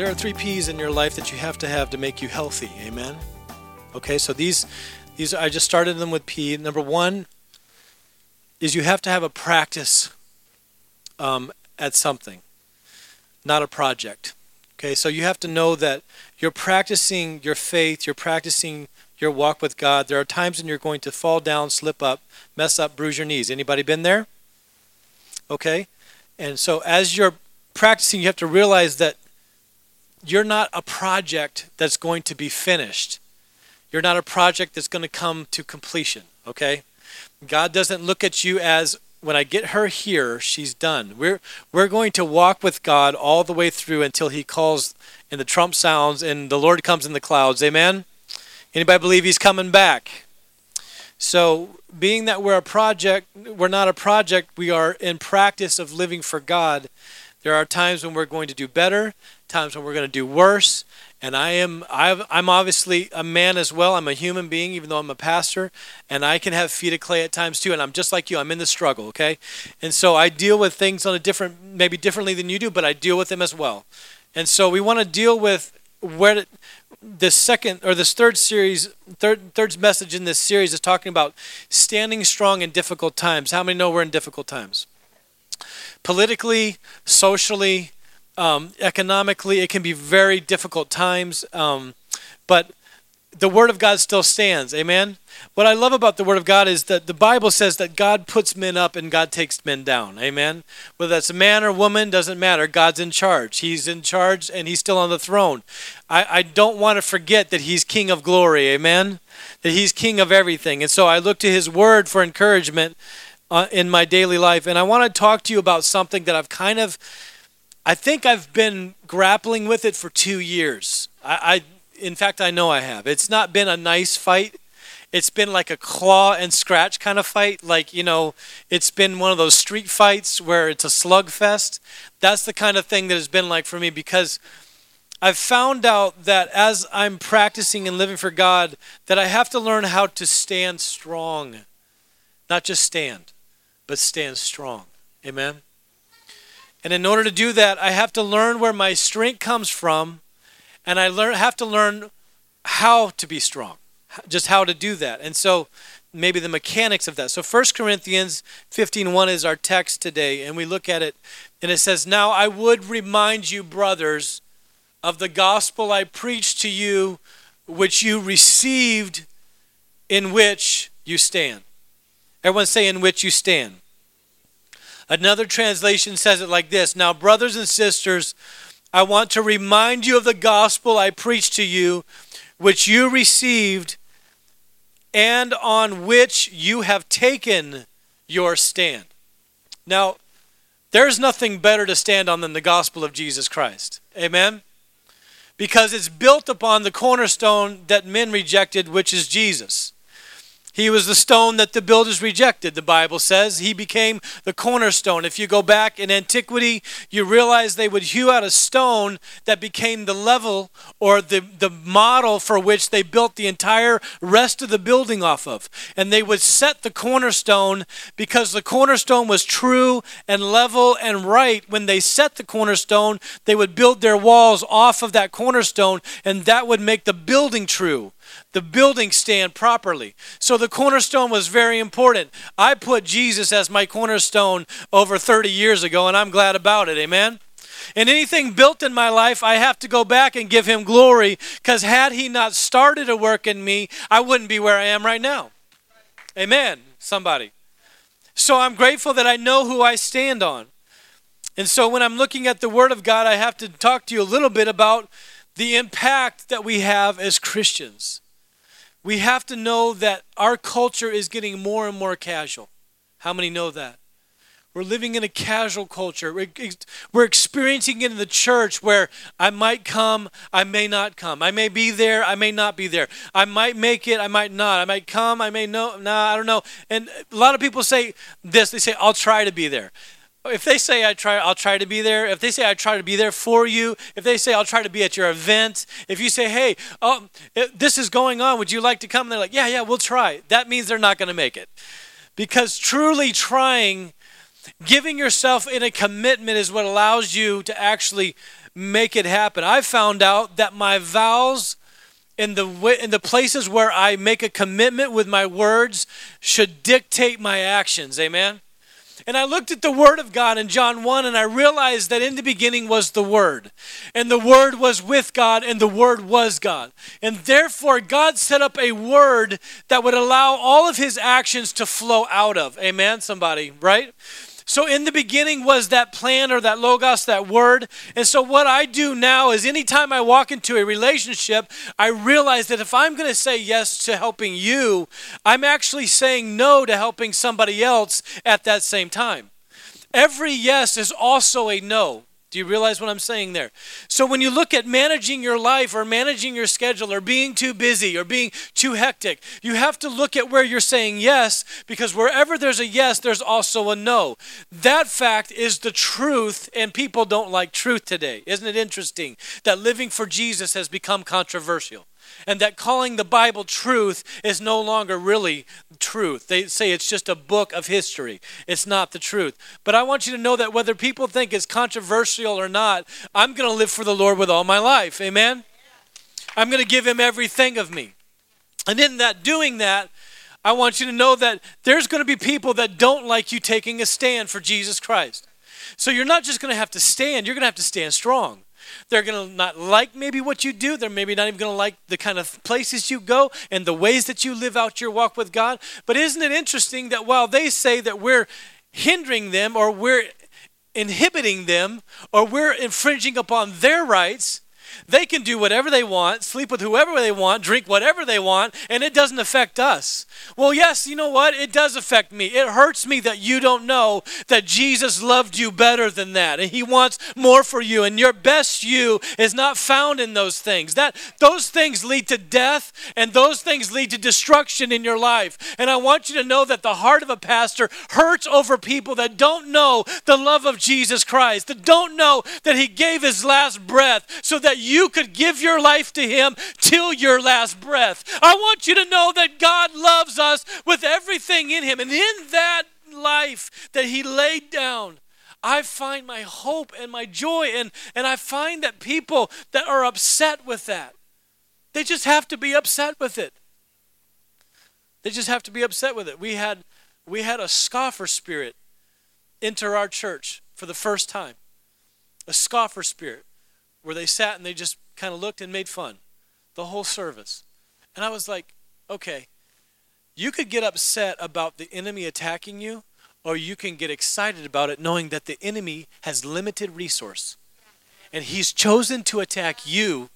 There are three P's in your life that you have to have to make you healthy. Amen. Okay, so these these I just started them with P. Number one is you have to have a practice um, at something, not a project. Okay, so you have to know that you're practicing your faith, you're practicing your walk with God. There are times when you're going to fall down, slip up, mess up, bruise your knees. Anybody been there? Okay, and so as you're practicing, you have to realize that you're not a project that's going to be finished. You're not a project that's going to come to completion, okay? God doesn't look at you as when I get her here, she's done. We're we're going to walk with God all the way through until he calls and the trump sounds and the Lord comes in the clouds. Amen. Anybody believe he's coming back? So, being that we're a project, we're not a project, we are in practice of living for God. There are times when we're going to do better, times when we're going to do worse. And I am i am obviously a man as well. I'm a human being, even though I'm a pastor, and I can have feet of clay at times too. And I'm just like you. I'm in the struggle, okay? And so I deal with things on a different, maybe differently than you do, but I deal with them as well. And so we want to deal with where the second or this third series, third third message in this series is talking about standing strong in difficult times. How many know we're in difficult times? Politically, socially, um, economically, it can be very difficult times, um, but the Word of God still stands. Amen? What I love about the Word of God is that the Bible says that God puts men up and God takes men down. Amen? Whether that's a man or woman, doesn't matter. God's in charge. He's in charge and He's still on the throne. I, I don't want to forget that He's King of glory. Amen? That He's King of everything. And so I look to His Word for encouragement uh, in my daily life. And I want to talk to you about something that I've kind of I think I've been grappling with it for two years. I, I, in fact, I know I have. It's not been a nice fight. It's been like a claw and scratch kind of fight. Like, you know, it's been one of those street fights where it's a slugfest. That's the kind of thing that has been like for me because I've found out that as I'm practicing and living for God, that I have to learn how to stand strong. Not just stand, but stand strong. Amen. And in order to do that, I have to learn where my strength comes from, and I learn have to learn how to be strong, just how to do that. And so maybe the mechanics of that. So 1 Corinthians 15:1 is our text today, and we look at it, and it says, "Now I would remind you, brothers, of the gospel I preached to you, which you received, in which you stand." Everyone say, "In which you stand." Another translation says it like this Now, brothers and sisters, I want to remind you of the gospel I preached to you, which you received and on which you have taken your stand. Now, there's nothing better to stand on than the gospel of Jesus Christ. Amen? Because it's built upon the cornerstone that men rejected, which is Jesus. He was the stone that the builders rejected, the Bible says. He became the cornerstone. If you go back in antiquity, you realize they would hew out a stone that became the level or the, the model for which they built the entire rest of the building off of. And they would set the cornerstone because the cornerstone was true and level and right. When they set the cornerstone, they would build their walls off of that cornerstone, and that would make the building true the building stand properly. So the cornerstone was very important. I put Jesus as my cornerstone over 30 years ago, and I'm glad about it. Amen? And anything built in my life, I have to go back and give him glory because had he not started a work in me, I wouldn't be where I am right now. Amen, somebody. So I'm grateful that I know who I stand on. And so when I'm looking at the Word of God, I have to talk to you a little bit about the impact that we have as Christians we have to know that our culture is getting more and more casual. How many know that? We're living in a casual culture. We're experiencing it in the church where I might come, I may not come. I may be there, I may not be there. I might make it, I might not. I might come, I may no, nah, I don't know. And a lot of people say this. They say, "I'll try to be there." If they say I try, I'll try to be there. If they say I try to be there for you. If they say I'll try to be at your event. If you say, "Hey, oh, this is going on. Would you like to come?" And they're like, "Yeah, yeah, we'll try." That means they're not going to make it, because truly trying Giving yourself in a commitment is what allows you to actually make it happen. I found out that my vows in the in the places where I make a commitment with my words should dictate my actions. Amen. And I looked at the Word of God in John 1 and I realized that in the beginning was the Word. And the Word was with God and the Word was God. And therefore, God set up a Word that would allow all of His actions to flow out of. Amen, somebody, right? So, in the beginning was that plan or that logos, that word. And so, what I do now is anytime I walk into a relationship, I realize that if I'm going to say yes to helping you, I'm actually saying no to helping somebody else at that same time. Every yes is also a no. Do you realize what I'm saying there? So, when you look at managing your life or managing your schedule or being too busy or being too hectic, you have to look at where you're saying yes because wherever there's a yes, there's also a no. That fact is the truth, and people don't like truth today. Isn't it interesting that living for Jesus has become controversial? And that calling the Bible truth is no longer really truth. They say it's just a book of history. It's not the truth. But I want you to know that whether people think it's controversial or not, I'm going to live for the Lord with all my life. Amen? I'm going to give him everything of me. And in that doing that, I want you to know that there's going to be people that don't like you taking a stand for Jesus Christ. So you're not just going to have to stand, you're going to have to stand strong. They're going to not like maybe what you do. They're maybe not even going to like the kind of places you go and the ways that you live out your walk with God. But isn't it interesting that while they say that we're hindering them or we're inhibiting them or we're infringing upon their rights, they can do whatever they want, sleep with whoever they want, drink whatever they want, and it doesn't affect us. Well, yes, you know what? It does affect me. It hurts me that you don't know that Jesus loved you better than that, and He wants more for you, and your best you is not found in those things. That those things lead to death, and those things lead to destruction in your life. And I want you to know that the heart of a pastor hurts over people that don't know the love of Jesus Christ, that don't know that He gave His last breath so that you could give your life to Him till your last breath. I want you to know that God loves us with everything in Him. And in that life that He laid down, I find my hope and my joy. And, and I find that people that are upset with that, they just have to be upset with it. They just have to be upset with it. We had, we had a scoffer spirit enter our church for the first time. A scoffer spirit where they sat and they just kind of looked and made fun the whole service. And I was like, okay, you could get upset about the enemy attacking you, or you can get excited about it knowing that the enemy has limited resource. And he's chosen to attack you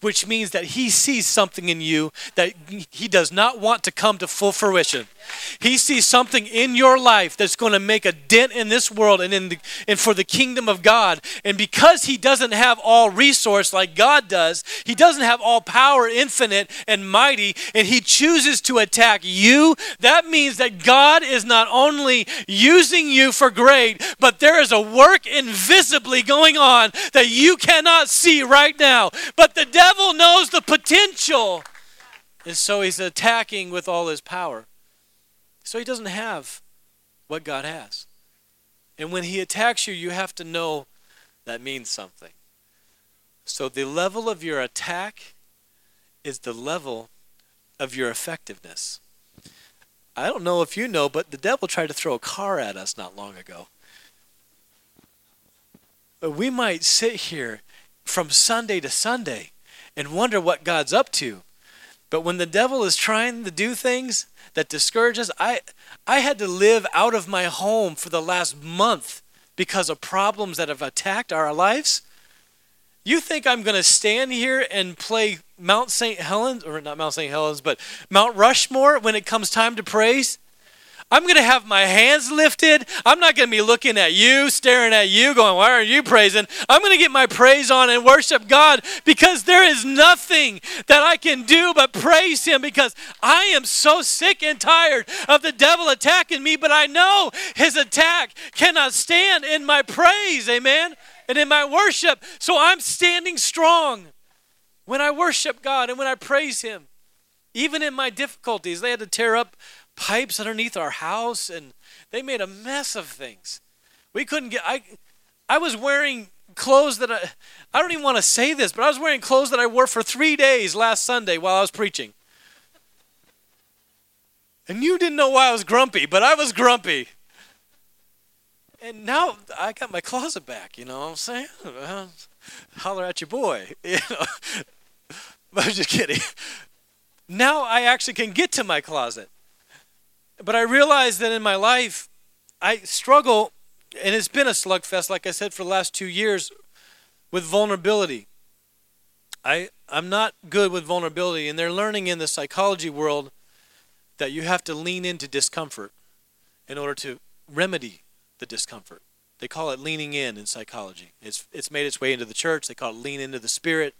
which means that he sees something in you that he does not want to come to full fruition. He sees something in your life that's going to make a dent in this world and in the, and for the kingdom of God. And because he doesn't have all resource like God does, he doesn't have all power infinite and mighty and he chooses to attack you, that means that God is not only using you for great, but there is a work invisibly going on that you cannot see right now. But the devil devil knows the potential. And so he's attacking with all his power. So he doesn't have what God has. And when he attacks you, you have to know that means something. So the level of your attack is the level of your effectiveness. I don't know if you know, but the devil tried to throw a car at us not long ago. But we might sit here from Sunday to Sunday and wonder what God's up to. But when the devil is trying to do things that discourage us, I, I had to live out of my home for the last month because of problems that have attacked our lives. You think I'm going to stand here and play Mount St. Helens, or not Mount St. Helens, but Mount Rushmore when it comes time to praise? I'm going to have my hands lifted. I'm not going to be looking at you, staring at you, going, Why aren't you praising? I'm going to get my praise on and worship God because there is nothing that I can do but praise Him because I am so sick and tired of the devil attacking me, but I know his attack cannot stand in my praise, amen, and in my worship. So I'm standing strong when I worship God and when I praise Him. Even in my difficulties, they had to tear up pipes underneath our house and they made a mess of things. We couldn't get I I was wearing clothes that I I don't even want to say this, but I was wearing clothes that I wore for 3 days last Sunday while I was preaching. And you didn't know why I was grumpy, but I was grumpy. And now I got my closet back, you know what I'm saying? holler at your boy. You know? I'm just kidding. Now I actually can get to my closet. But I realize that in my life, I struggle, and it's been a slugfest, like I said, for the last two years, with vulnerability. I, I'm not good with vulnerability, and they're learning in the psychology world that you have to lean into discomfort in order to remedy the discomfort. They call it leaning in in psychology. It's, it's made its way into the church. They call it lean into the spirit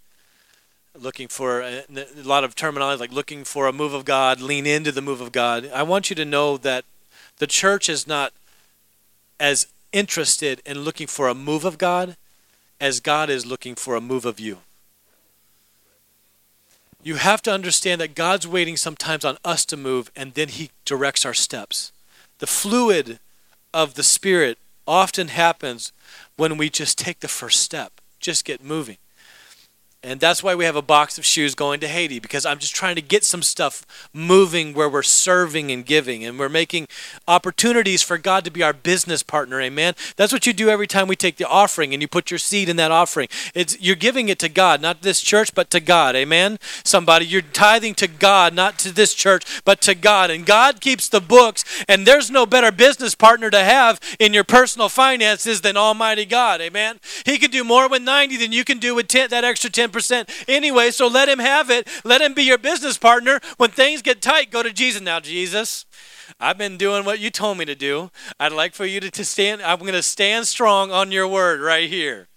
looking for uh, a, a, lot of terminology like looking for a move of God, lean into the move of God. I want you to know that the church is not as interested in looking for a move of God as God is looking for a move of you. You have to understand that God's waiting sometimes on us to move and then He directs our steps. The fluid of the Spirit often happens when we just take the first step, just get moving. And that's why we have a box of shoes going to Haiti because I'm just trying to get some stuff moving where we're serving and giving and we're making opportunities for God to be our business partner. Amen. That's what you do every time we take the offering and you put your seed in that offering. It's you're giving it to God, not this church, but to God. Amen. Somebody, you're tithing to God, not to this church, but to God. And God keeps the books, and there's no better business partner to have in your personal finances than Almighty God. Amen. He can do more with 90 than you can do with 10 that extra 10 10% anyway, so let him have it. Let him be your business partner. When things get tight, go to Jesus. Now, Jesus, I've been doing what you told me to do. I'd like for you to, to stand, I'm going to stand strong on your word right here.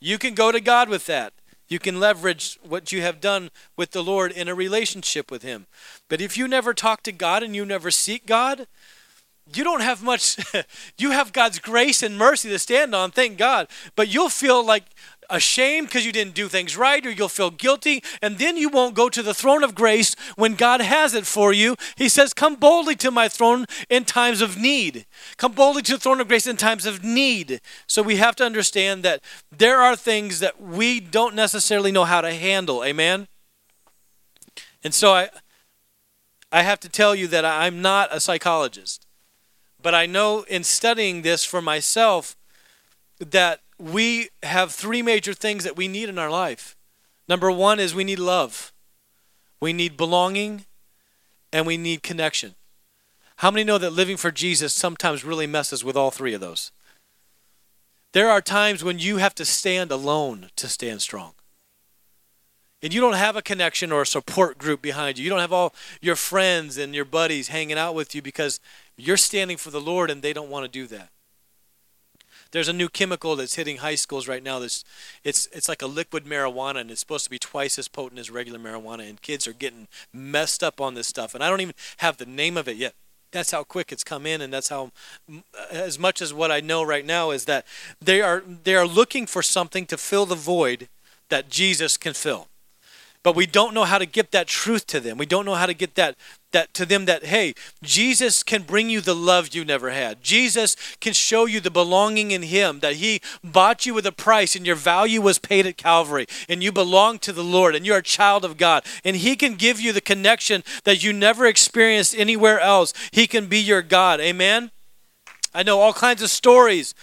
You can go to God with that. You can leverage what you have done with the Lord in a relationship with Him. But if you never talk to God and you never seek God, you don't have much. you have God's grace and mercy to stand on, thank God. But you'll feel like ashamed because you didn't do things right, or you'll feel guilty, and then you won't go to the throne of grace when God has it for you. He says, Come boldly to my throne in times of need. Come boldly to the throne of grace in times of need. So we have to understand that there are things that we don't necessarily know how to handle. Amen? And so I, I have to tell you that I'm not a psychologist. But I know in studying this for myself that we have three major things that we need in our life. Number one is we need love, we need belonging, and we need connection. How many know that living for Jesus sometimes really messes with all three of those? There are times when you have to stand alone to stand strong. And you don't have a connection or a support group behind you. You don't have all your friends and your buddies hanging out with you because you're standing for the Lord and they don't want to do that. There's a new chemical that's hitting high schools right now. That's it's it's like a liquid marijuana, and it's supposed to be twice as potent as regular marijuana. And kids are getting messed up on this stuff. And I don't even have the name of it yet. That's how quick it's come in, and that's how, mm, as much as what I know right now is that they are they are looking for something to fill the void that Jesus can fill but we don't know how to get that truth to them. We don't know how to get that that to them that hey, Jesus can bring you the love you never had. Jesus can show you the belonging in him that he bought you with a price and your value was paid at Calvary and you belong to the Lord and you're a child of God and he can give you the connection that you never experienced anywhere else. He can be your God. Amen. I know all kinds of stories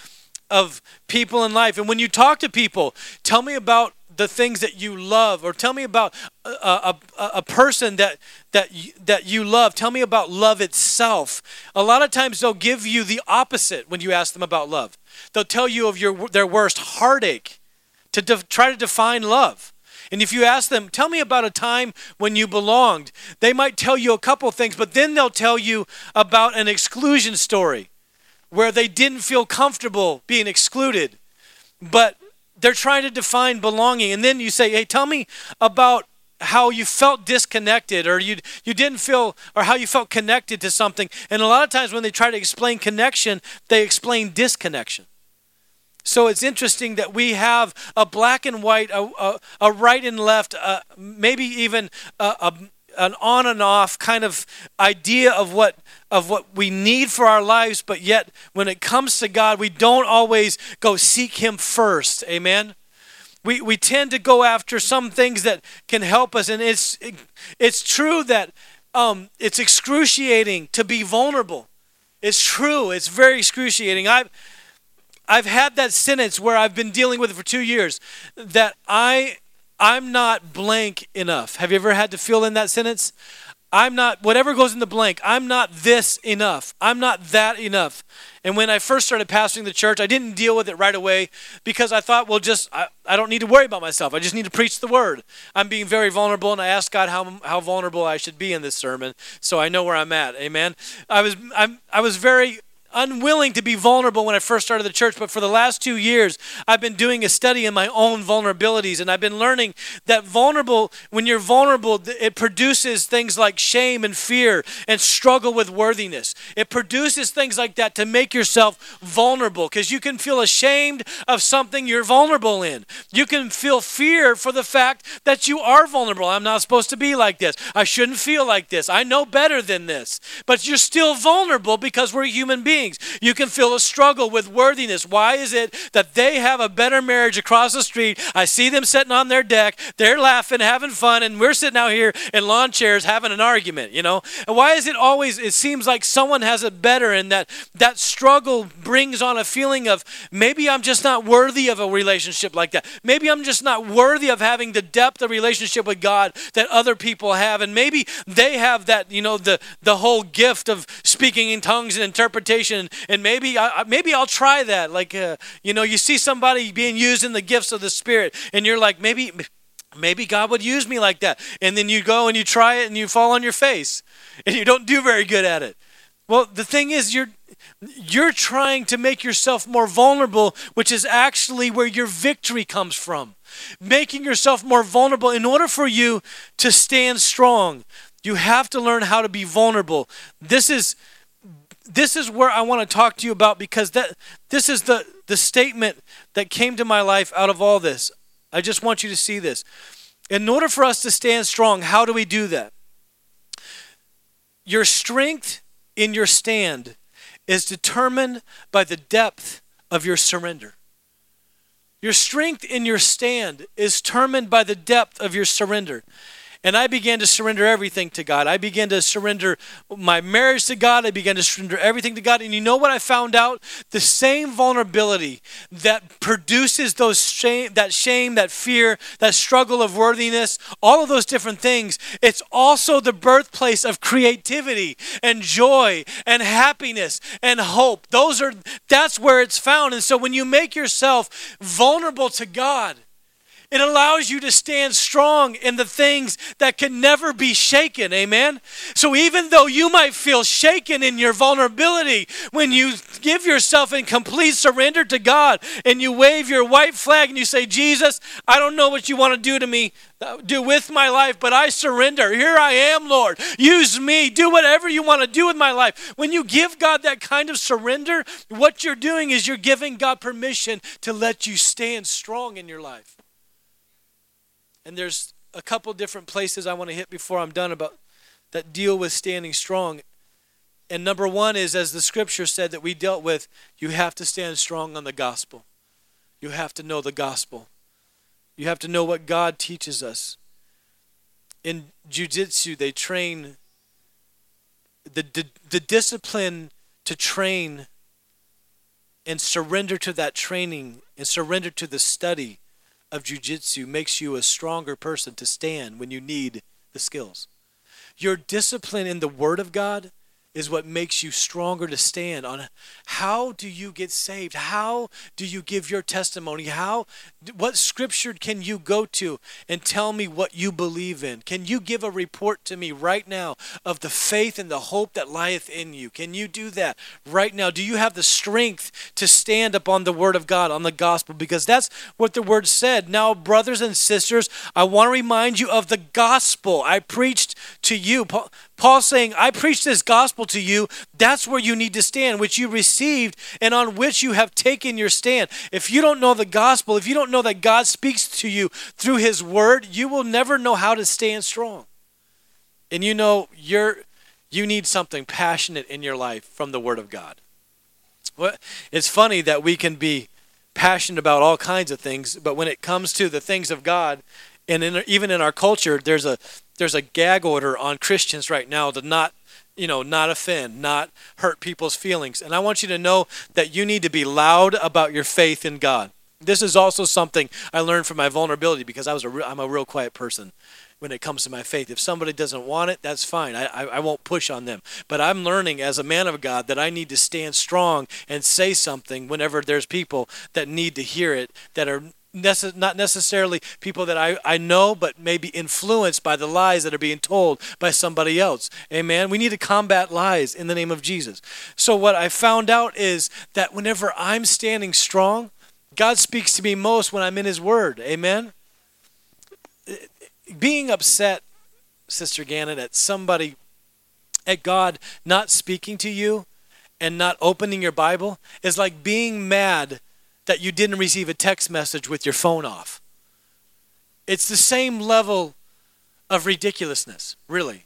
of people in life and when you talk to people, tell me about the things that you love or tell me about a, a, a, person that that you, that you love. Tell me about love itself. A lot of times they'll give you the opposite when you ask them about love. They'll tell you of your their worst heartache to de- try to define love. And if you ask them, tell me about a time when you belonged, they might tell you a couple things, but then they'll tell you about an exclusion story where they didn't feel comfortable being excluded, but they're trying to define belonging. And then you say, hey, tell me about how you felt disconnected or you you didn't feel or how you felt connected to something and a lot of times when they try to explain connection they explain disconnection so it's interesting that we have a black and white a, a, a right and left uh, maybe even a, a, an on and off kind of idea of what of what we need for our lives but yet when it comes to God we don't always go seek him first. Amen? We, we tend to go after some things that can help us and it's it's true that um, it's excruciating to be vulnerable. It's true. It's very excruciating. I've i've had that sentence where i've been dealing with it for two years that i i'm not blank enough have you ever had to fill in that sentence i'm not whatever goes in the blank i'm not this enough i'm not that enough and when I first started pastoring the church, I didn't deal with it right away because I thought, well, just I, I don't need to worry about myself. I just need to preach the word. I'm being very vulnerable, and I asked God how, how vulnerable I should be in this sermon, so I know where I'm at. Amen. I was I'm, I was very unwilling to be vulnerable when I first started the church, but for the last two years, I've been doing a study in my own vulnerabilities, and I've been learning that vulnerable, when you're vulnerable, it produces things like shame and fear and struggle with worthiness. It produces things like that to make yourself vulnerable because you can feel ashamed of something you're vulnerable in. You can feel fear for the fact that you are vulnerable. I'm not supposed to be like this. I shouldn't feel like this. I know better than this. But you're still vulnerable because we're human beings things. You can feel a struggle with worthiness. Why is it that they have a better marriage across the street? I see them sitting on their deck, they're laughing, having fun, and we're sitting out here in lawn chairs having an argument, you know? And why is it always, it seems like someone has it better and that that struggle brings on a feeling of maybe I'm just not worthy of a relationship like that. Maybe I'm just not worthy of having the depth of relationship with God that other people have. And maybe they have that, you know, the, the whole gift of speaking in tongues and interpretation and, and maybe I, maybe I'll try that. Like uh, you know, you see somebody being used in the gifts of the Spirit, and you're like, maybe maybe God would use me like that. And then you go and you try it, and you fall on your face, and you don't do very good at it. Well, the thing is, you're you're trying to make yourself more vulnerable, which is actually where your victory comes from. Making yourself more vulnerable in order for you to stand strong. You have to learn how to be vulnerable. This is this is where I want to talk to you about because that this is the the statement that came to my life out of all this. I just want you to see this. In order for us to stand strong, how do we do that? Your strength in your stand is determined by the depth of your surrender. Your strength in your stand is determined by the depth of your surrender. And I began to surrender everything to God. I began to surrender my marriage to God. I began to surrender everything to God. And you know what I found out? The same vulnerability that produces those shame, that shame, that fear, that struggle of worthiness, all of those different things, it's also the birthplace of creativity and joy and happiness and hope. Those are that's where it's found. And so when you make yourself vulnerable to God, it allows you to stand strong in the things that can never be shaken. Amen. So even though you might feel shaken in your vulnerability, when you give yourself in complete surrender to God and you wave your white flag and you say, Jesus, I don't know what you want to do to me, uh, do with my life, but I surrender. Here I am, Lord. Use me. Do whatever you want to do with my life. When you give God that kind of surrender, what you're doing is you're giving God permission to let you stand strong in your life. And there's a couple different places I want to hit before I'm done about that deal with standing strong. And number one is, as the scripture said that we dealt with, you have to stand strong on the gospel. You have to know the gospel. You have to know what God teaches us. In jiu-jitsu, they train the, the, the discipline to train and surrender to that training and surrender to the study of jujitsu makes you a stronger person to stand when you need the skills. Your discipline in the Word of God is what makes you stronger to stand on. How do you get saved? How do you give your testimony? How what scripture can you go to and tell me what you believe in? Can you give a report to me right now of the faith and the hope that lieth in you? Can you do that right now? Do you have the strength to stand upon the word of god on the gospel? Because that's what the word said. Now brothers and sisters i want to remind you of the gospel i preached to you Paul saying, I preach this gospel to you. That's where you need to stand, which you received and on which you have taken your stand. If you don't know the gospel, if you don't know that God speaks to you through his word, you will never know how to stand strong. And you know, you're you need something passionate in your life from the word of God. Well, it's funny that we can be passionate about all kinds of things, but when it comes to the things of God, and in, even in our culture, there's a there's a gag order on Christians right now to not you know not offend not hurt people's feelings. And i want you to know that you need to be loud about your faith in god. This is also something i learned from my vulnerability because i was a re- i'm a real quiet person when it comes to my faith. If somebody doesn't want it that's fine. I, I, I won't push on them. But i'm learning as a man of god that i need to stand strong and say something whenever there's people that need to hear it that are not necessarily people that I, I know, but maybe influenced by the lies that are being told by somebody else. Amen. We need to combat lies in the name of Jesus. So, what I found out is that whenever I'm standing strong, God speaks to me most when I'm in His Word. Amen. Being upset, Sister Gannon, at somebody, at God not speaking to you and not opening your Bible is like being mad that you didn't receive a text message with your phone off. It's the same level of ridiculousness, really.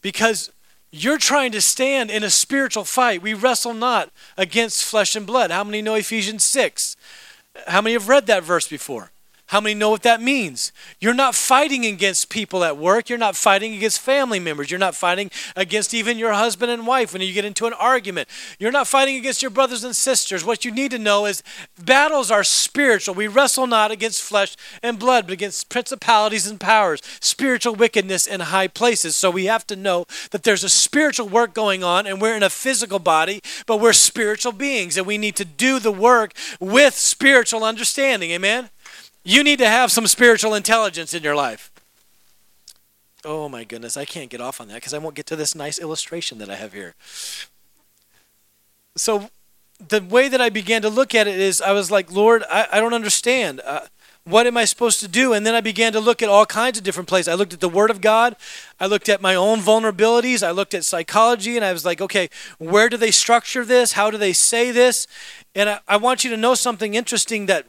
Because you're trying to stand in a spiritual fight. We wrestle not against flesh and blood. How many know Ephesians 6? How many have read that verse before? How many know what that means? You're not fighting against people at work. You're not fighting against family members. You're not fighting against even your husband and wife when you get into an argument. You're not fighting against your brothers and sisters. What you need to know is battles are spiritual. We wrestle not against flesh and blood, but against principalities and powers, spiritual wickedness in high places. So we have to know that there's a spiritual work going on, and we're in a physical body, but we're spiritual beings, and we need to do the work with spiritual understanding. Amen? You need to have some spiritual intelligence in your life. Oh my goodness, I can't get off on that because I won't get to this nice illustration that I have here. So, the way that I began to look at it is I was like, Lord, I, I don't understand. Uh, what am I supposed to do? And then I began to look at all kinds of different places. I looked at the Word of God. I looked at my own vulnerabilities. I looked at psychology, and I was like, okay, where do they structure this? How do they say this? And I, I want you to know something interesting that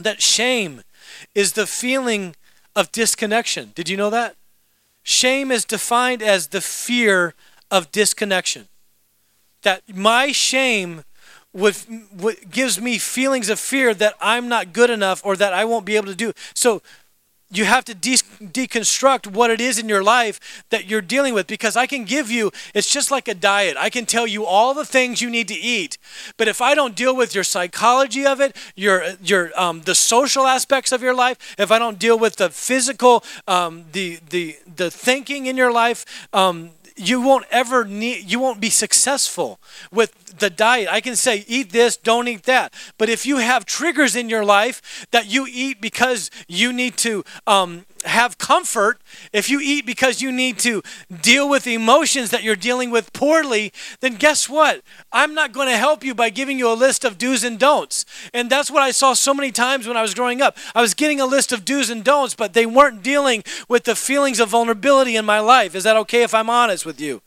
that shame is the feeling of disconnection. Did you know that? Shame is defined as the fear of disconnection. That my shame would, would, gives me feelings of fear that I'm not good enough or that I won't be able to do. So you have to de- deconstruct what it is in your life that you're dealing with because I can give you, it's just like a diet. I can tell you all the things you need to eat, but if I don't deal with your psychology of it, your, your, um, the social aspects of your life, if I don't deal with the physical, um, the, the, the thinking in your life, um, you won't ever need you won't be successful with the diet. I can say, eat this, don't eat that. But if you have triggers in your life that you eat because you need to um, have comfort, if you eat because you need to deal with emotions that you're dealing with poorly, then guess what? I'm not going to help you by giving you a list of do's and don'ts. And that's what I saw so many times when I was growing up. I was getting a list of do's and don'ts, but they weren't dealing with the feelings of vulnerability in my life. Is that okay if I'm honest with you?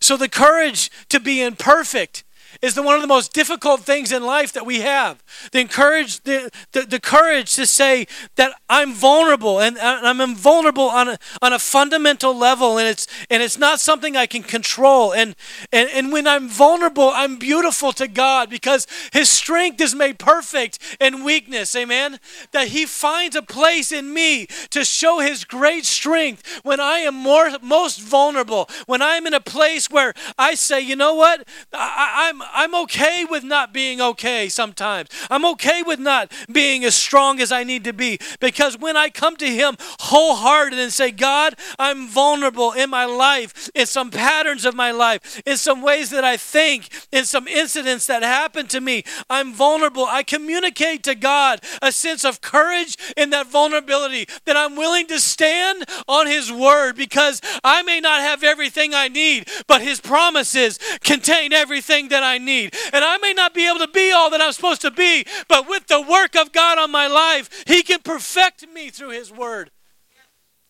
So the courage to be imperfect is the, one of the most difficult things in life that we have. The, encourage, the, the, the courage to say that I'm vulnerable and, I'm vulnerable on a, on a fundamental level and it's, and it's not something I can control. And, and, and when I'm vulnerable, I'm beautiful to God because His strength is made perfect in weakness. Amen? That He finds a place in me to show His great strength when I am more, most vulnerable, when I'm in a place where I say, you know what? I, I'm, I'm okay with not being okay sometimes. I'm okay with not being as strong as I need to be because when I come to Him wholehearted and say, God, I'm vulnerable in my life, in some patterns of my life, in some ways that I think, in some incidents that happen to me, I'm vulnerable. I communicate to God a sense of courage in that vulnerability that I'm willing to stand on His word because I may not have everything I need, but His promises contain everything that I need. And I may not be able to be all that I'm supposed to be, but with the work of God on my life, He can perfect me through His word.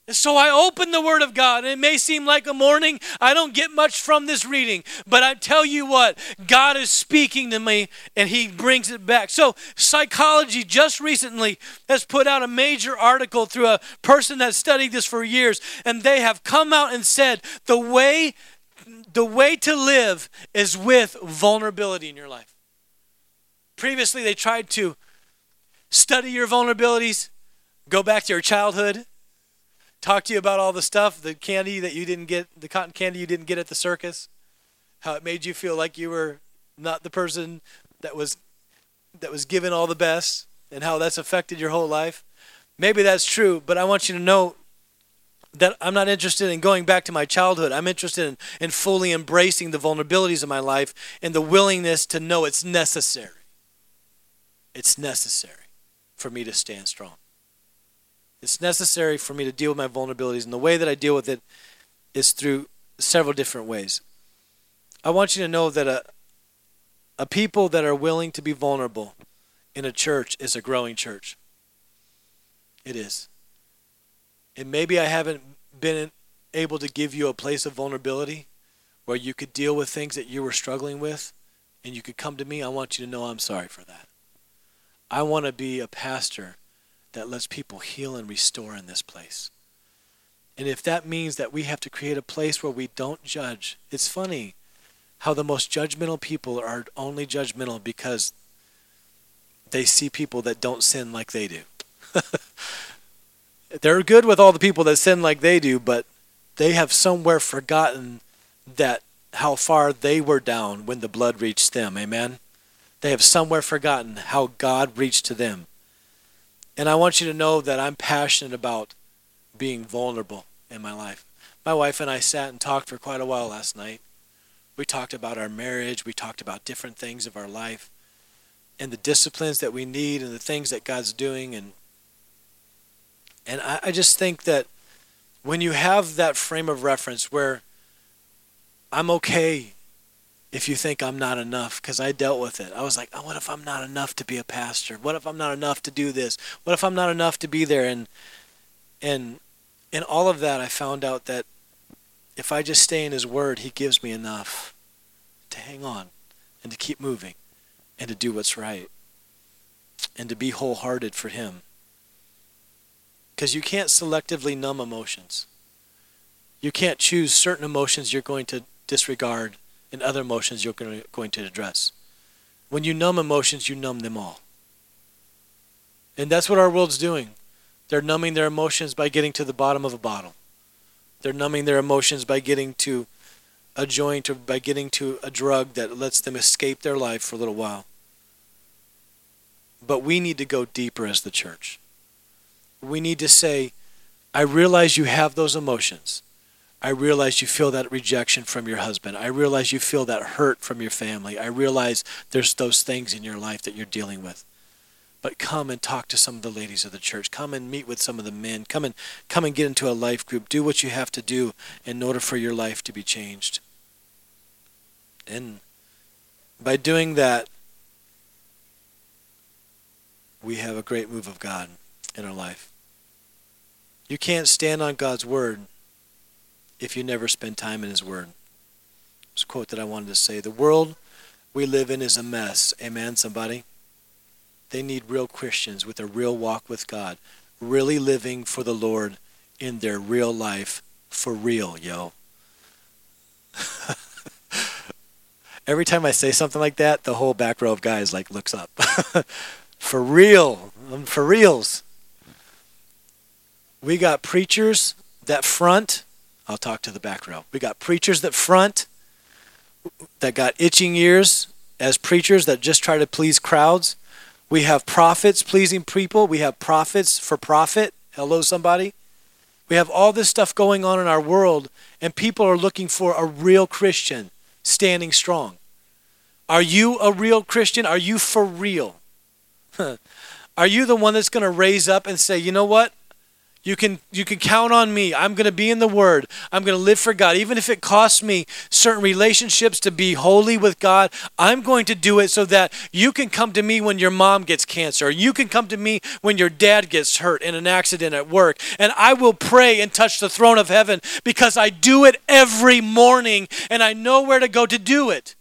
And so I open the Word of God, and it may seem like a morning. I don't get much from this reading, but I tell you what, God is speaking to me, and He brings it back. So, psychology just recently has put out a major article through a person that studied this for years, and they have come out and said the way, the way to live is with vulnerability in your life. Previously, they tried to study your vulnerabilities, go back to your childhood talk to you about all the stuff, the candy that you didn't get, the cotton candy you didn't get at the circus, how it made you feel like you were not the person that was that was given all the best and how that's affected your whole life. Maybe that's true, but I want you to know that I'm not interested in going back to my childhood. I'm interested in, in fully embracing the vulnerabilities of my life and the willingness to know it's necessary. It's necessary for me to stand strong. It's necessary for me to deal with my vulnerabilities, and the way that I deal with it is through several different ways. I want you to know that a, a people that are willing to be vulnerable in a church is a growing church. It is. And maybe I haven't been able to give you a place of vulnerability where you could deal with things that you were struggling with and you could come to me. I want you to know I'm sorry for that. I want to be a pastor that lets people heal and restore in this place. And if that means that we have to create a place where we don't judge, it's funny how the most judgmental people are only judgmental because they see people that don't sin like they do. They're good with all the people that sin like they do, but they have somewhere forgotten that how far they were down when the blood reached them. Amen. They have somewhere forgotten how God reached to them. And I want you to know that I'm passionate about being vulnerable in my life. My wife and I sat and talked for quite a while last night. We talked about our marriage, we talked about different things of our life and the disciplines that we need and the things that God's doing and and I, I just think that when you have that frame of reference where I'm okay if you think I'm not enough, because I dealt with it. I was like, oh, what if I'm not enough to be a pastor? What if I'm not enough to do this? What if I'm not enough to be there? And and in all of that, I found out that if I just stay in His Word, He gives me enough to hang on and to keep moving and to do what's right and to be wholehearted for Him. Because you can't selectively numb emotions. You can't choose certain emotions you're going to disregard and other emotions you're going to address. When you numb emotions, you numb them all. And that's what our world's doing. They're numbing their emotions by getting to the bottom of a bottle. They're numbing their emotions by getting to a joint or by getting to a drug that lets them escape their life for a little while. But we need to go deeper as the church. We need to say, I realize you have those emotions. I realize you feel that rejection from your husband. I realize you feel that hurt from your family. I realize there's those things in your life that you're dealing with. But come and talk to some of the ladies of the church. Come and meet with some of the men. Come and come and get into a life group. Do what you have to do in order for your life to be changed. And by doing that, we have a great move of God in our life. You can't stand on God's word if you never spend time in His Word. It's a quote that I wanted to say. The world we live in is a mess. Amen, somebody? They need real Christians with a real walk with God, really living for the Lord in their real life for real, yo. Every time I say something like that, the whole back row of guys like looks up. for real, I'm for reals. We got preachers that front I'll talk to the back row. We got preachers that front that got itching ears as preachers that just try to please crowds. We have prophets pleasing people. We have prophets for profit. Hello, somebody. We have all this stuff going on in our world, and people are looking for a real Christian standing strong. Are you a real Christian? Are you for real? Are you the one that's going to raise up and say, you know what? You can you can count on me. I'm going to be in the word. I'm going to live for God even if it costs me certain relationships to be holy with God. I'm going to do it so that you can come to me when your mom gets cancer. You can come to me when your dad gets hurt in an accident at work. And I will pray and touch the throne of heaven because I do it every morning and I know where to go to do it.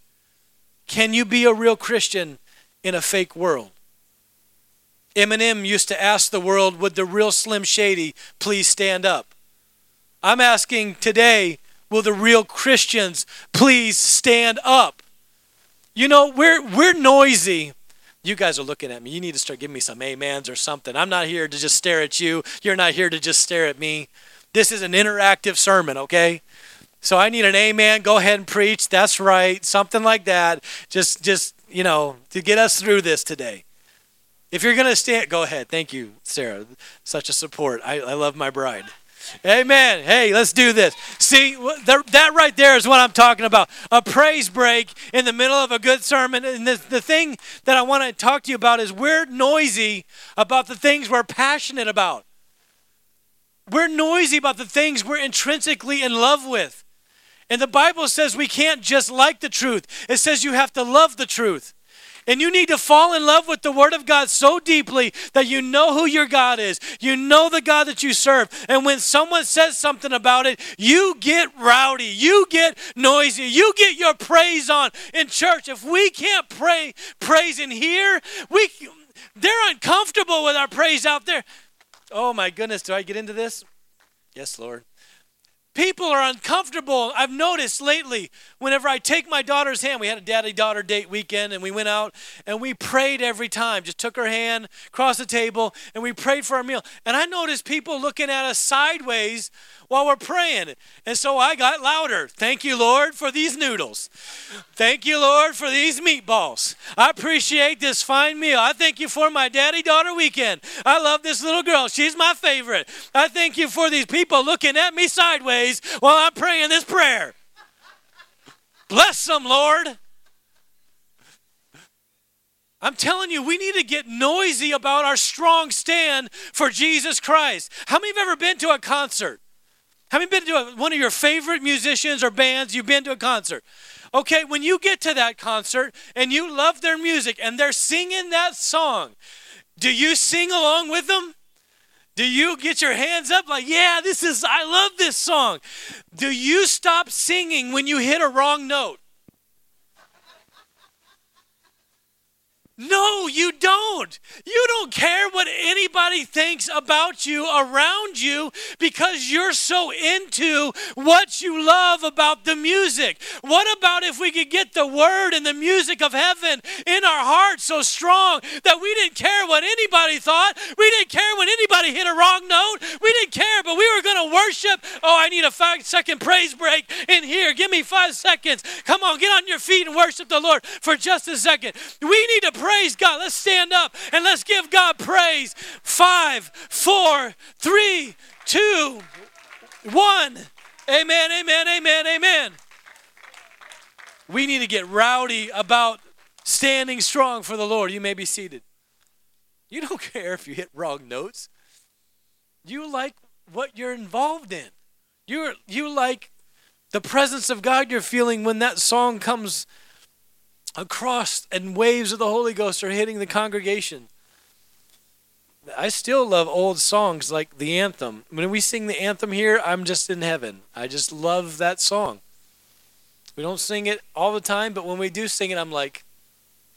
Can you be a real Christian in a fake world? Eminem used to ask the world, would the real Slim Shady please stand up? I'm asking today, will the real Christians please stand up? You know, we're, we're noisy. You guys are looking at me. You need to start giving me some amens or something. I'm not here to just stare at you. You're not here to just stare at me. This is an interactive sermon, okay? So I need an amen. Go ahead and preach. That's right. Something like that. Just just, you know, to get us through this today. If you're going to stand, go ahead. Thank you, Sarah. Such a support. I, I love my bride. Amen. Hey, let's do this. See, that right there is what I'm talking about. A praise break in the middle of a good sermon. And the, the thing that I want to talk to you about is we're noisy about the things we're passionate about. We're noisy about the things we're intrinsically in love with. And the Bible says we can't just like the truth, it says you have to love the truth. And you need to fall in love with the Word of God so deeply that you know who your God is. You know the God that you serve. And when someone says something about it, you get rowdy. You get noisy. You get your praise on in church. If we can't pray praise in here, we they're uncomfortable with our praise out there. Oh my goodness, do I get into this? Yes, Lord. People are uncomfortable. I've noticed lately whenever I take my daughter's hand, we had a daddy daughter date weekend and we went out and we prayed every time. Just took her hand, across the table, and we prayed for our meal. And I noticed people looking at us sideways while we're praying. And so I got louder. Thank you, Lord, for these noodles. Thank you, Lord, for these meatballs. I appreciate this fine meal. I thank you for my daddy daughter weekend. I love this little girl. She's my favorite. I thank you for these people looking at me sideways while I'm praying this prayer. Bless them, Lord. I'm telling you, we need to get noisy about our strong stand for Jesus Christ. How many have ever been to a concert? Have you been to a, one of your favorite musicians or bands? You've been to a concert. Okay, when you get to that concert and you love their music and they're singing that song, do you sing along with them? Do you get your hands up like, yeah, this is, I love this song? Do you stop singing when you hit a wrong note? No, you don't. You don't care what anybody thinks about you around you because you're so into what you love about the music. What about if we could get the word and the music of heaven in our hearts so strong that we didn't care what anybody thought? We didn't care when anybody hit a wrong note. We didn't care, but we were going to worship. Oh, I need a five second praise break in here. Give me five seconds. Come on, get on your feet and worship the Lord for just a second. We need to praise God. Let's stand up and let's give God praise. Five, four, three, two, one. Amen, amen, amen, amen. We need to get rowdy about standing strong for the Lord. You may be seated. You don't care if you hit wrong notes. You like what you're involved in. You you like the presence of God you're feeling when that song comes across and waves of the Holy Ghost are hitting the congregation. I still love old songs like the anthem. When we sing the anthem here, I'm just in heaven. I just love that song. We don't sing it all the time, but when we do sing it, I'm like,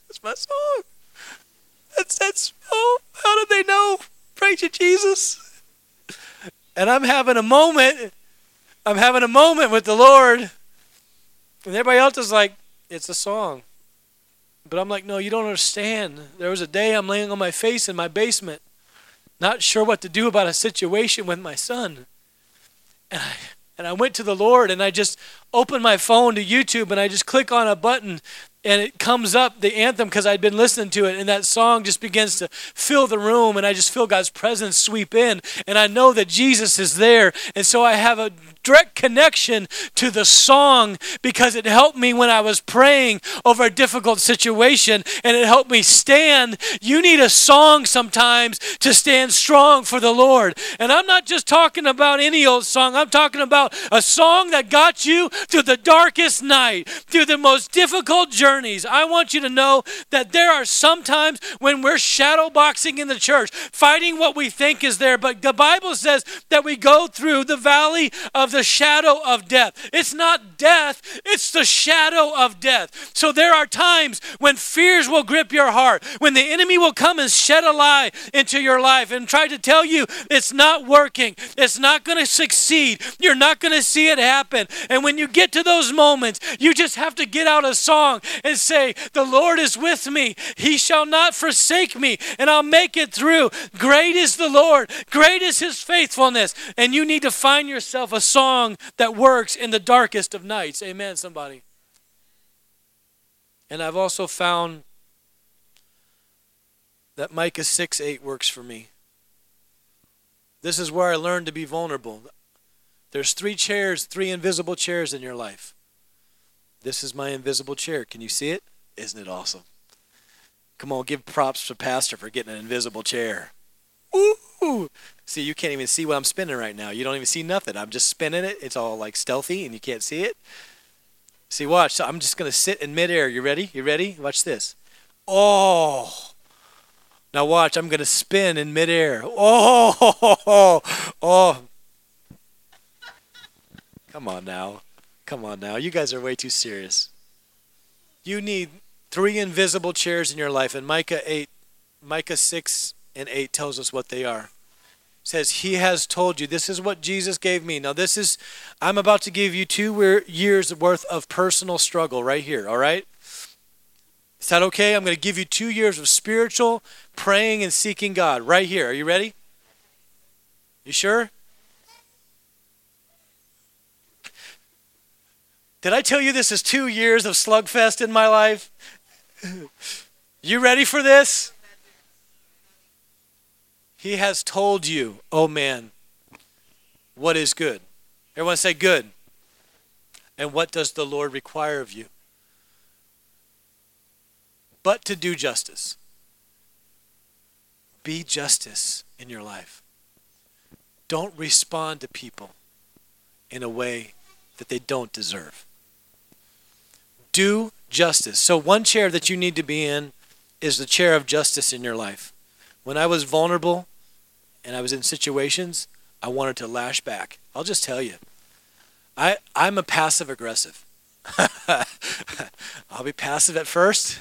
that's my song. That's that's oh, how did they know? Praise you, Jesus. And I'm having a moment. I'm having a moment with the Lord. And everybody else is like, it's a song. But I'm like, no, you don't understand. There was a day I'm laying on my face in my basement, not sure what to do about a situation with my son. And I, and I went to the Lord and I just opened my phone to YouTube and I just click on a button and it comes up the anthem because I'd been listening to it, and that song just begins to fill the room, and I just feel God's presence sweep in, and I know that Jesus is there, and so I have a direct connection to the song because it helped me when I was praying over a difficult situation and it helped me stand. You need a song sometimes to stand strong for the Lord. And I'm not just talking about any old song, I'm talking about a song that got you through the darkest night, through the most difficult journeys. I want you to know that there are some times when we're shadow boxing in the church, fighting what we think is there, but the Bible says that we go through the valley of the the shadow of death. It's not death, it's the shadow of death. So there are times when fears will grip your heart, when the enemy will come and shed a lie into your life and try to tell you it's not working, it's not going to succeed, you're not going to see it happen. And when you get to those moments, you just have to get out a song and say, The Lord is with me, He shall not forsake me, and I'll make it through. Great is the Lord, great is His faithfulness. And you need to find yourself a song song that works in the darkest of nights. Amen, somebody. And I've also found that Micah 6 8 works for me. This is where I learned to be vulnerable. There's three chairs, three invisible chairs in your life. This is my invisible chair. Can you see it? Isn't it awesome? Come on, give props to Pastor for getting an invisible chair. Ooh. See, you can't even see what I'm spinning right now. You don't even see nothing. I'm just spinning it. It's all like stealthy and you can't see it. See, watch. So I'm just going to sit in midair. You ready? You ready? Watch this. Oh. Now watch. I'm going to spin in midair. Oh. Oh. oh. Come on now. Come on now. You guys are way too serious. You need three invisible chairs in your life. And Micah 8, Micah 6 and 8 tells us what they are. It says, He has told you. This is what Jesus gave me. Now, this is, I'm about to give you two years worth of personal struggle right here, all right? Is that okay? I'm going to give you two years of spiritual praying and seeking God right here. Are you ready? You sure? Did I tell you this is two years of slugfest in my life? you ready for this? He has told you, oh man, what is good. Everyone say good. And what does the Lord require of you? But to do justice. Be justice in your life. Don't respond to people in a way that they don't deserve. Do justice. So, one chair that you need to be in is the chair of justice in your life. When I was vulnerable and I was in situations, I wanted to lash back. I'll just tell you. I, I'm a passive aggressive. I'll be passive at first,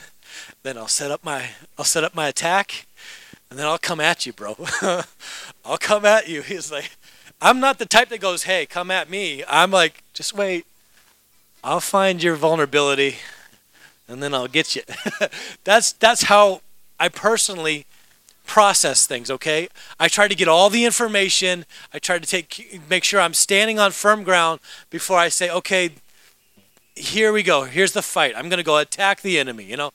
then I'll set up my I'll set up my attack, and then I'll come at you, bro. I'll come at you. He's like, I'm not the type that goes, "Hey, come at me." I'm like, just wait. I'll find your vulnerability, and then I'll get you. that's that's how I personally process things, okay? I try to get all the information. I try to take make sure I'm standing on firm ground before I say, "Okay, here we go. Here's the fight. I'm going to go attack the enemy." You know,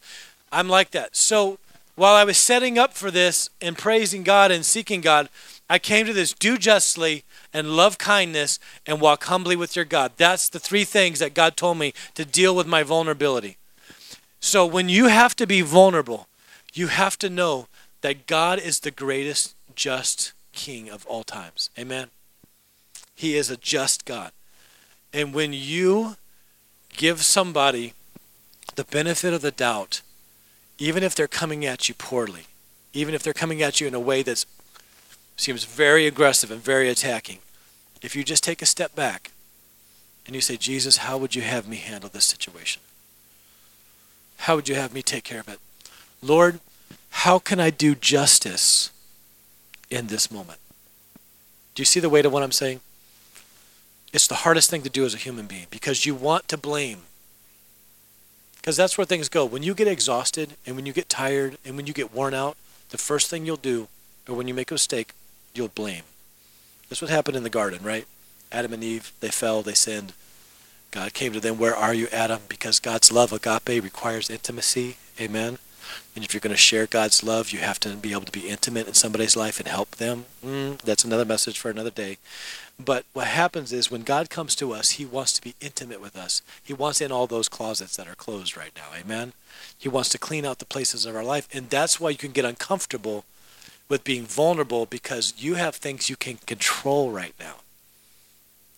I'm like that. So, while I was setting up for this and praising God and seeking God, I came to this do justly and love kindness and walk humbly with your God. That's the three things that God told me to deal with my vulnerability. So, when you have to be vulnerable, you have to know that God is the greatest just king of all times. Amen. He is a just God. And when you give somebody the benefit of the doubt, even if they're coming at you poorly, even if they're coming at you in a way that seems very aggressive and very attacking, if you just take a step back and you say, Jesus, how would you have me handle this situation? How would you have me take care of it? Lord, how can I do justice in this moment? Do you see the weight of what I'm saying? It's the hardest thing to do as a human being because you want to blame. Because that's where things go. When you get exhausted and when you get tired and when you get worn out, the first thing you'll do, or when you make a mistake, you'll blame. That's what happened in the garden, right? Adam and Eve, they fell, they sinned. God came to them, Where are you, Adam? Because God's love, agape, requires intimacy. Amen. And if you're going to share God's love, you have to be able to be intimate in somebody's life and help them. Mm, that's another message for another day. But what happens is when God comes to us, He wants to be intimate with us. He wants in all those closets that are closed right now. Amen. He wants to clean out the places of our life. And that's why you can get uncomfortable with being vulnerable because you have things you can control right now.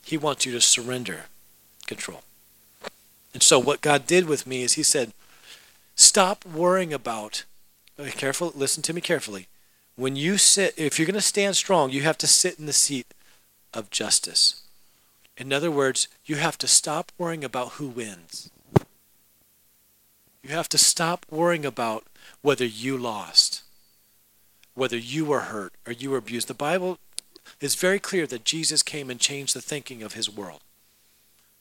He wants you to surrender control. And so what God did with me is He said, Stop worrying about, careful, listen to me carefully. When you sit, if you're going to stand strong, you have to sit in the seat of justice. In other words, you have to stop worrying about who wins. You have to stop worrying about whether you lost, whether you were hurt or you were abused. The Bible is very clear that Jesus came and changed the thinking of his world.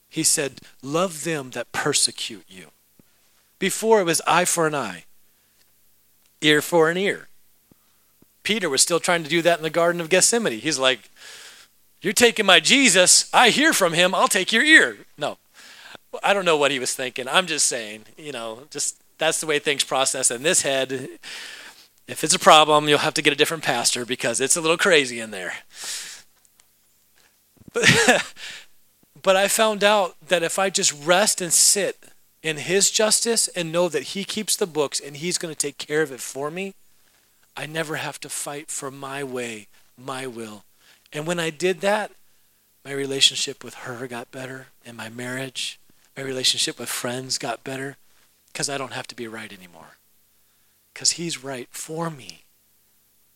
He said, Love them that persecute you. Before it was eye for an eye, ear for an ear. Peter was still trying to do that in the Garden of Gethsemane. He's like, You're taking my Jesus. I hear from him. I'll take your ear. No. I don't know what he was thinking. I'm just saying, you know, just that's the way things process in this head. If it's a problem, you'll have to get a different pastor because it's a little crazy in there. But, but I found out that if I just rest and sit in his justice and know that he keeps the books and he's going to take care of it for me, I never have to fight for my way, my will. And when I did that, my relationship with her got better and my marriage, my relationship with friends got better because I don't have to be right anymore. Because he's right for me.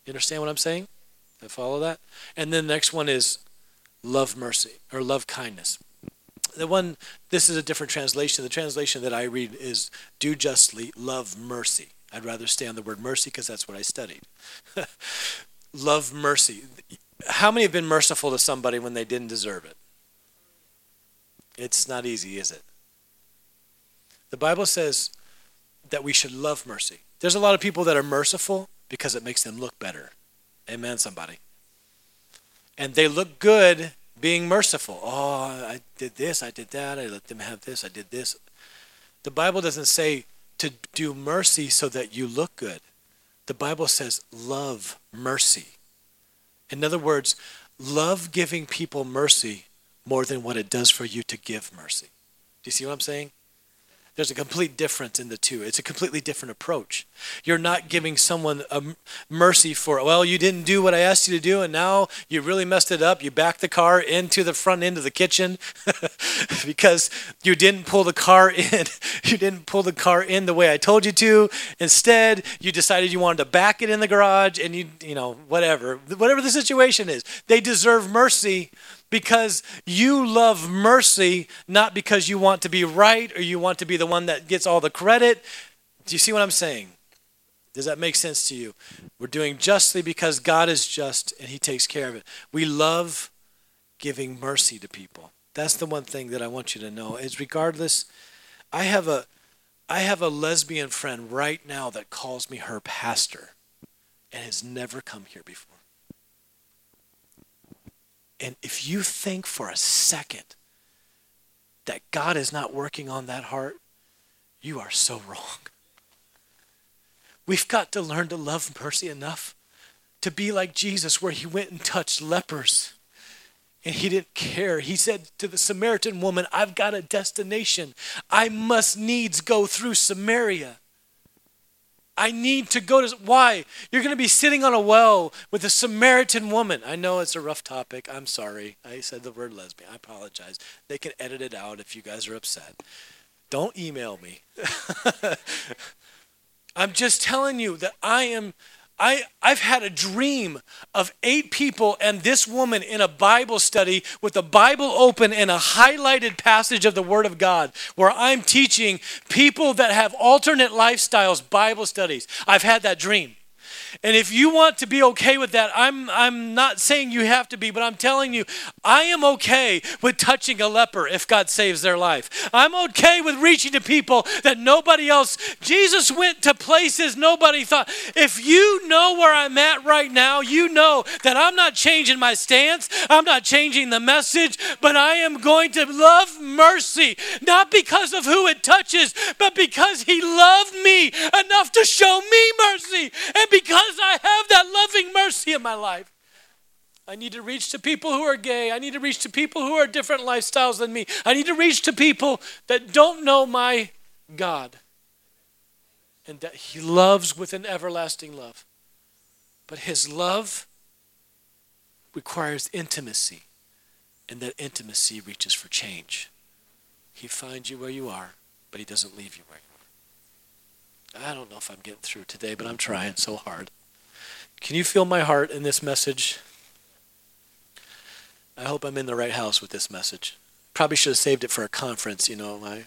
You understand what I'm saying? I follow that? And then the next one is love mercy or love kindness the one this is a different translation. The translation that i read is do justly love mercy. I'd rather stay on the word mercy because that's what i studied. Love mercy. How many have been merciful to somebody when they didn't deserve it? It's not easy is it? The bible says that we should love mercy. There's a lot of people that are merciful because it makes them look better. Amen somebody. And they look good being merciful. Oh, I did this, I did that, I let them have this, I did this. The Bible doesn't say to do mercy so that you look good. The Bible says love mercy. In other words, love giving people mercy more than what it does for you to give mercy. Do you see what I'm saying? There's a complete difference in the two. It's a completely different approach. You're not giving someone a mercy for, well, you didn't do what I asked you to do, and now you really messed it up. You backed the car into the front end of the kitchen because you didn't pull the car in. you didn't pull the car in the way I told you to. Instead, you decided you wanted to back it in the garage, and you, you know, whatever, whatever the situation is. They deserve mercy because you love mercy, not because you want to be right or you want to be the one that gets all the credit. Do you see what I'm saying? Does that make sense to you? We're doing justly because God is just and He takes care of it. We love giving mercy to people. That's the one thing that I want you to know. Is regardless, I have a I have a lesbian friend right now that calls me her pastor and has never come here before. And if you think for a second that God is not working on that heart, you are so wrong. We've got to learn to love mercy enough to be like Jesus, where he went and touched lepers and he didn't care. He said to the Samaritan woman, I've got a destination. I must needs go through Samaria. I need to go to. Why? You're going to be sitting on a well with a Samaritan woman. I know it's a rough topic. I'm sorry. I said the word lesbian. I apologize. They can edit it out if you guys are upset. Don't email me. I'm just telling you that I am I, I've had a dream of eight people and this woman in a Bible study with the Bible open and a highlighted passage of the Word of God where I'm teaching people that have alternate lifestyles Bible studies. I've had that dream. And if you want to be okay with that, I'm, I'm not saying you have to be, but I'm telling you, I am okay with touching a leper if God saves their life. I'm okay with reaching to people that nobody else. Jesus went to places nobody thought. If you know where I'm at right now, you know that I'm not changing my stance, I'm not changing the message, but I am going to love mercy, not because of who it touches, but because He loved me enough to show me mercy. And because I have that loving mercy in my life, I need to reach to people who are gay. I need to reach to people who are different lifestyles than me. I need to reach to people that don't know my God and that He loves with an everlasting love. But His love requires intimacy, and that intimacy reaches for change. He finds you where you are, but He doesn't leave you where. I don't know if I'm getting through today, but I'm trying so hard. Can you feel my heart in this message? I hope I'm in the right house with this message. Probably should have saved it for a conference. You know, I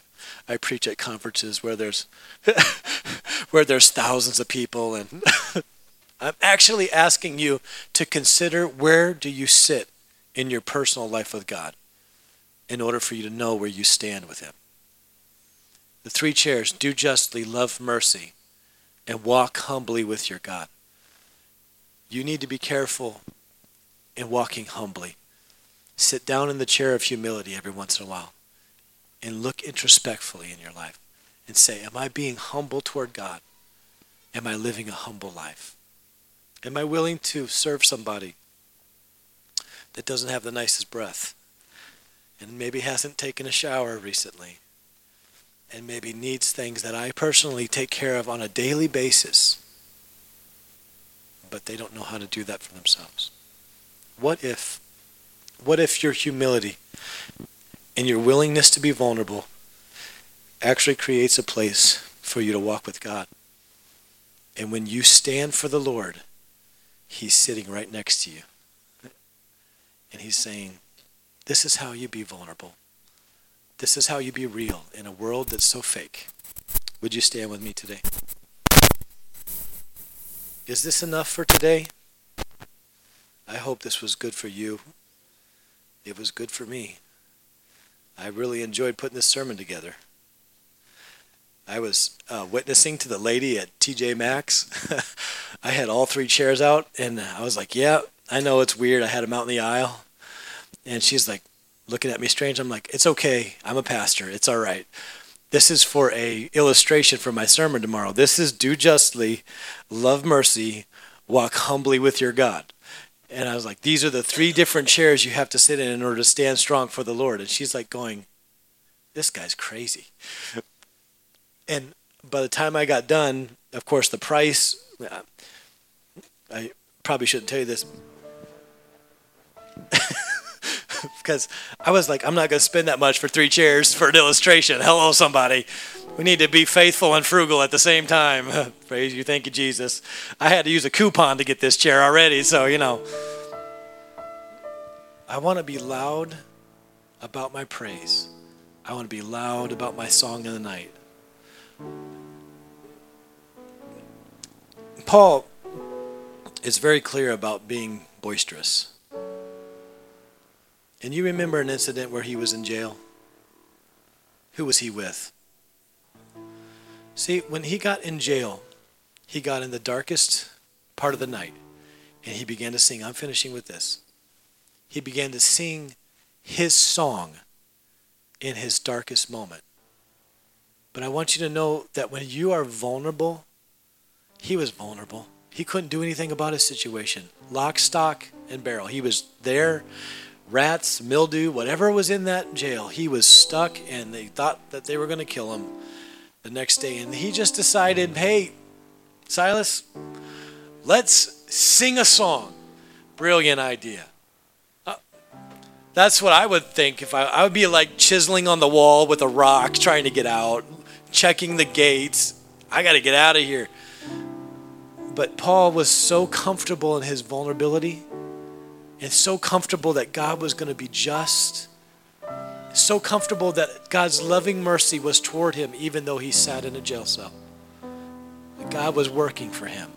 I preach at conferences where there's where there's thousands of people, and I'm actually asking you to consider where do you sit in your personal life with God, in order for you to know where you stand with Him. The three chairs: do justly, love mercy, and walk humbly with your God. You need to be careful in walking humbly sit down in the chair of humility every once in a while and look introspectively in your life and say, Am I being humble toward God? Am I living a humble life? Am I willing to serve somebody that doesn't have the nicest breath and maybe hasn't taken a shower recently and maybe needs things that I personally take care of on a daily basis, but they don't know how to do that for themselves? What if what if your humility and your willingness to be vulnerable actually creates a place for you to walk with God? And when you stand for the Lord, He's sitting right next to you. And He's saying, This is how you be vulnerable. This is how you be real in a world that's so fake. Would you stand with me today? Is this enough for today? I hope this was good for you it was good for me. I really enjoyed putting this sermon together. I was uh, witnessing to the lady at TJ Maxx. I had all three chairs out, and I was like, "Yeah, I know it's weird. I had them out in the aisle," and she's like, looking at me strange. I'm like, "It's okay. I'm a pastor. It's all right." This is for a illustration for my sermon tomorrow. This is do justly, love mercy, walk humbly with your God. And I was like, these are the three different chairs you have to sit in in order to stand strong for the Lord. And she's like going, this guy's crazy. And by the time I got done, of course, the price, I probably shouldn't tell you this. because I was like, I'm not going to spend that much for three chairs for an illustration. Hello, somebody. We need to be faithful and frugal at the same time. Praise you. Thank you, Jesus. I had to use a coupon to get this chair already, so, you know. I want to be loud about my praise. I want to be loud about my song of the night. Paul is very clear about being boisterous. And you remember an incident where he was in jail? Who was he with? See, when he got in jail, he got in the darkest part of the night and he began to sing. I'm finishing with this. He began to sing his song in his darkest moment. But I want you to know that when you are vulnerable, he was vulnerable. He couldn't do anything about his situation. Lock, stock, and barrel. He was there, rats, mildew, whatever was in that jail. He was stuck, and they thought that they were going to kill him the next day. And he just decided, hey, Silas, let's sing a song. Brilliant idea. Uh, that's what I would think if I, I would be like chiseling on the wall with a rock trying to get out, checking the gates. I got to get out of here. But Paul was so comfortable in his vulnerability and so comfortable that God was going to be just so comfortable that God's loving mercy was toward him even though he sat in a jail cell. God was working for him.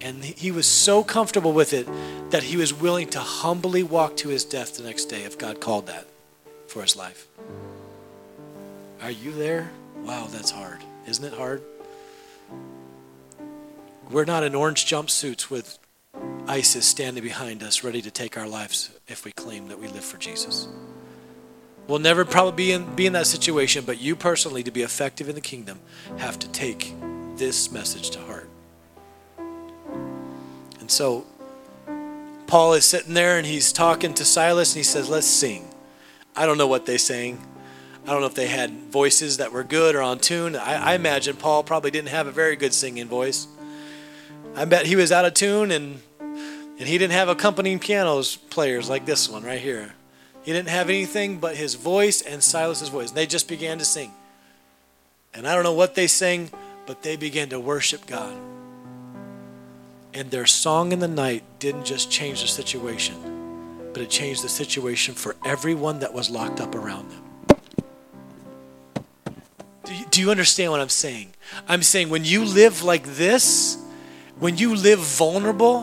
And he was so comfortable with it that he was willing to humbly walk to his death the next day if God called that for his life. Are you there? Wow, that's hard. Isn't it hard? We're not in orange jumpsuits with ISIS standing behind us, ready to take our lives if we claim that we live for Jesus. We'll never probably be in, be in that situation, but you personally, to be effective in the kingdom, have to take this message to heart. And so, Paul is sitting there and he's talking to Silas and he says, Let's sing. I don't know what they sang. I don't know if they had voices that were good or on tune. I, I imagine Paul probably didn't have a very good singing voice. I bet he was out of tune and and he didn't have accompanying pianos players like this one right here. He didn't have anything but his voice and Silas's voice. They just began to sing. And I don't know what they sang, but they began to worship God. And their song in the night didn't just change the situation, but it changed the situation for everyone that was locked up around them. Do you, do you understand what I'm saying? I'm saying when you live like this, when you live vulnerable,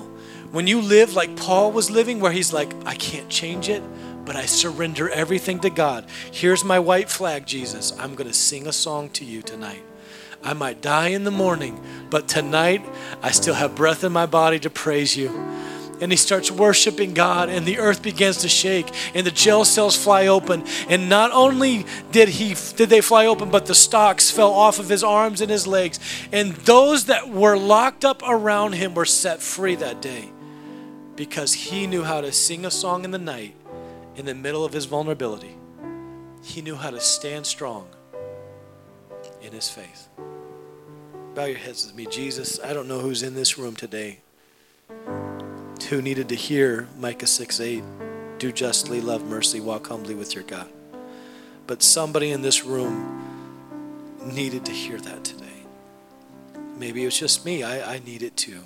when you live like Paul was living, where he's like, I can't change it, but I surrender everything to God. Here's my white flag, Jesus. I'm going to sing a song to you tonight. I might die in the morning, but tonight I still have breath in my body to praise you and he starts worshiping God and the earth begins to shake and the jail cells fly open. And not only did he did they fly open but the stocks fell off of his arms and his legs. And those that were locked up around him were set free that day because he knew how to sing a song in the night in the middle of his vulnerability. He knew how to stand strong in his faith. Bow your heads with me. Jesus i don't know who's in this room today who needed to hear Micah 6 8 do justly, love mercy, walk humbly with your God. But somebody in this room needed to hear that today. Maybe it was just me, I, I need it too.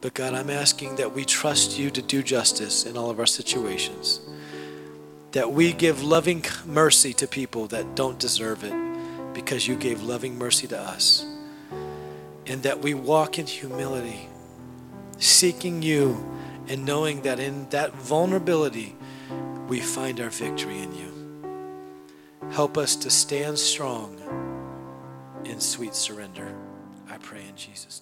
But God, I'm asking that we trust you to do justice in all of our situations. That we give loving mercy to people that don't deserve it because you gave loving mercy to us. And that we walk in humility seeking you and knowing that in that vulnerability, we find our victory in you. Help us to stand strong in sweet surrender. I pray in Jesus' name.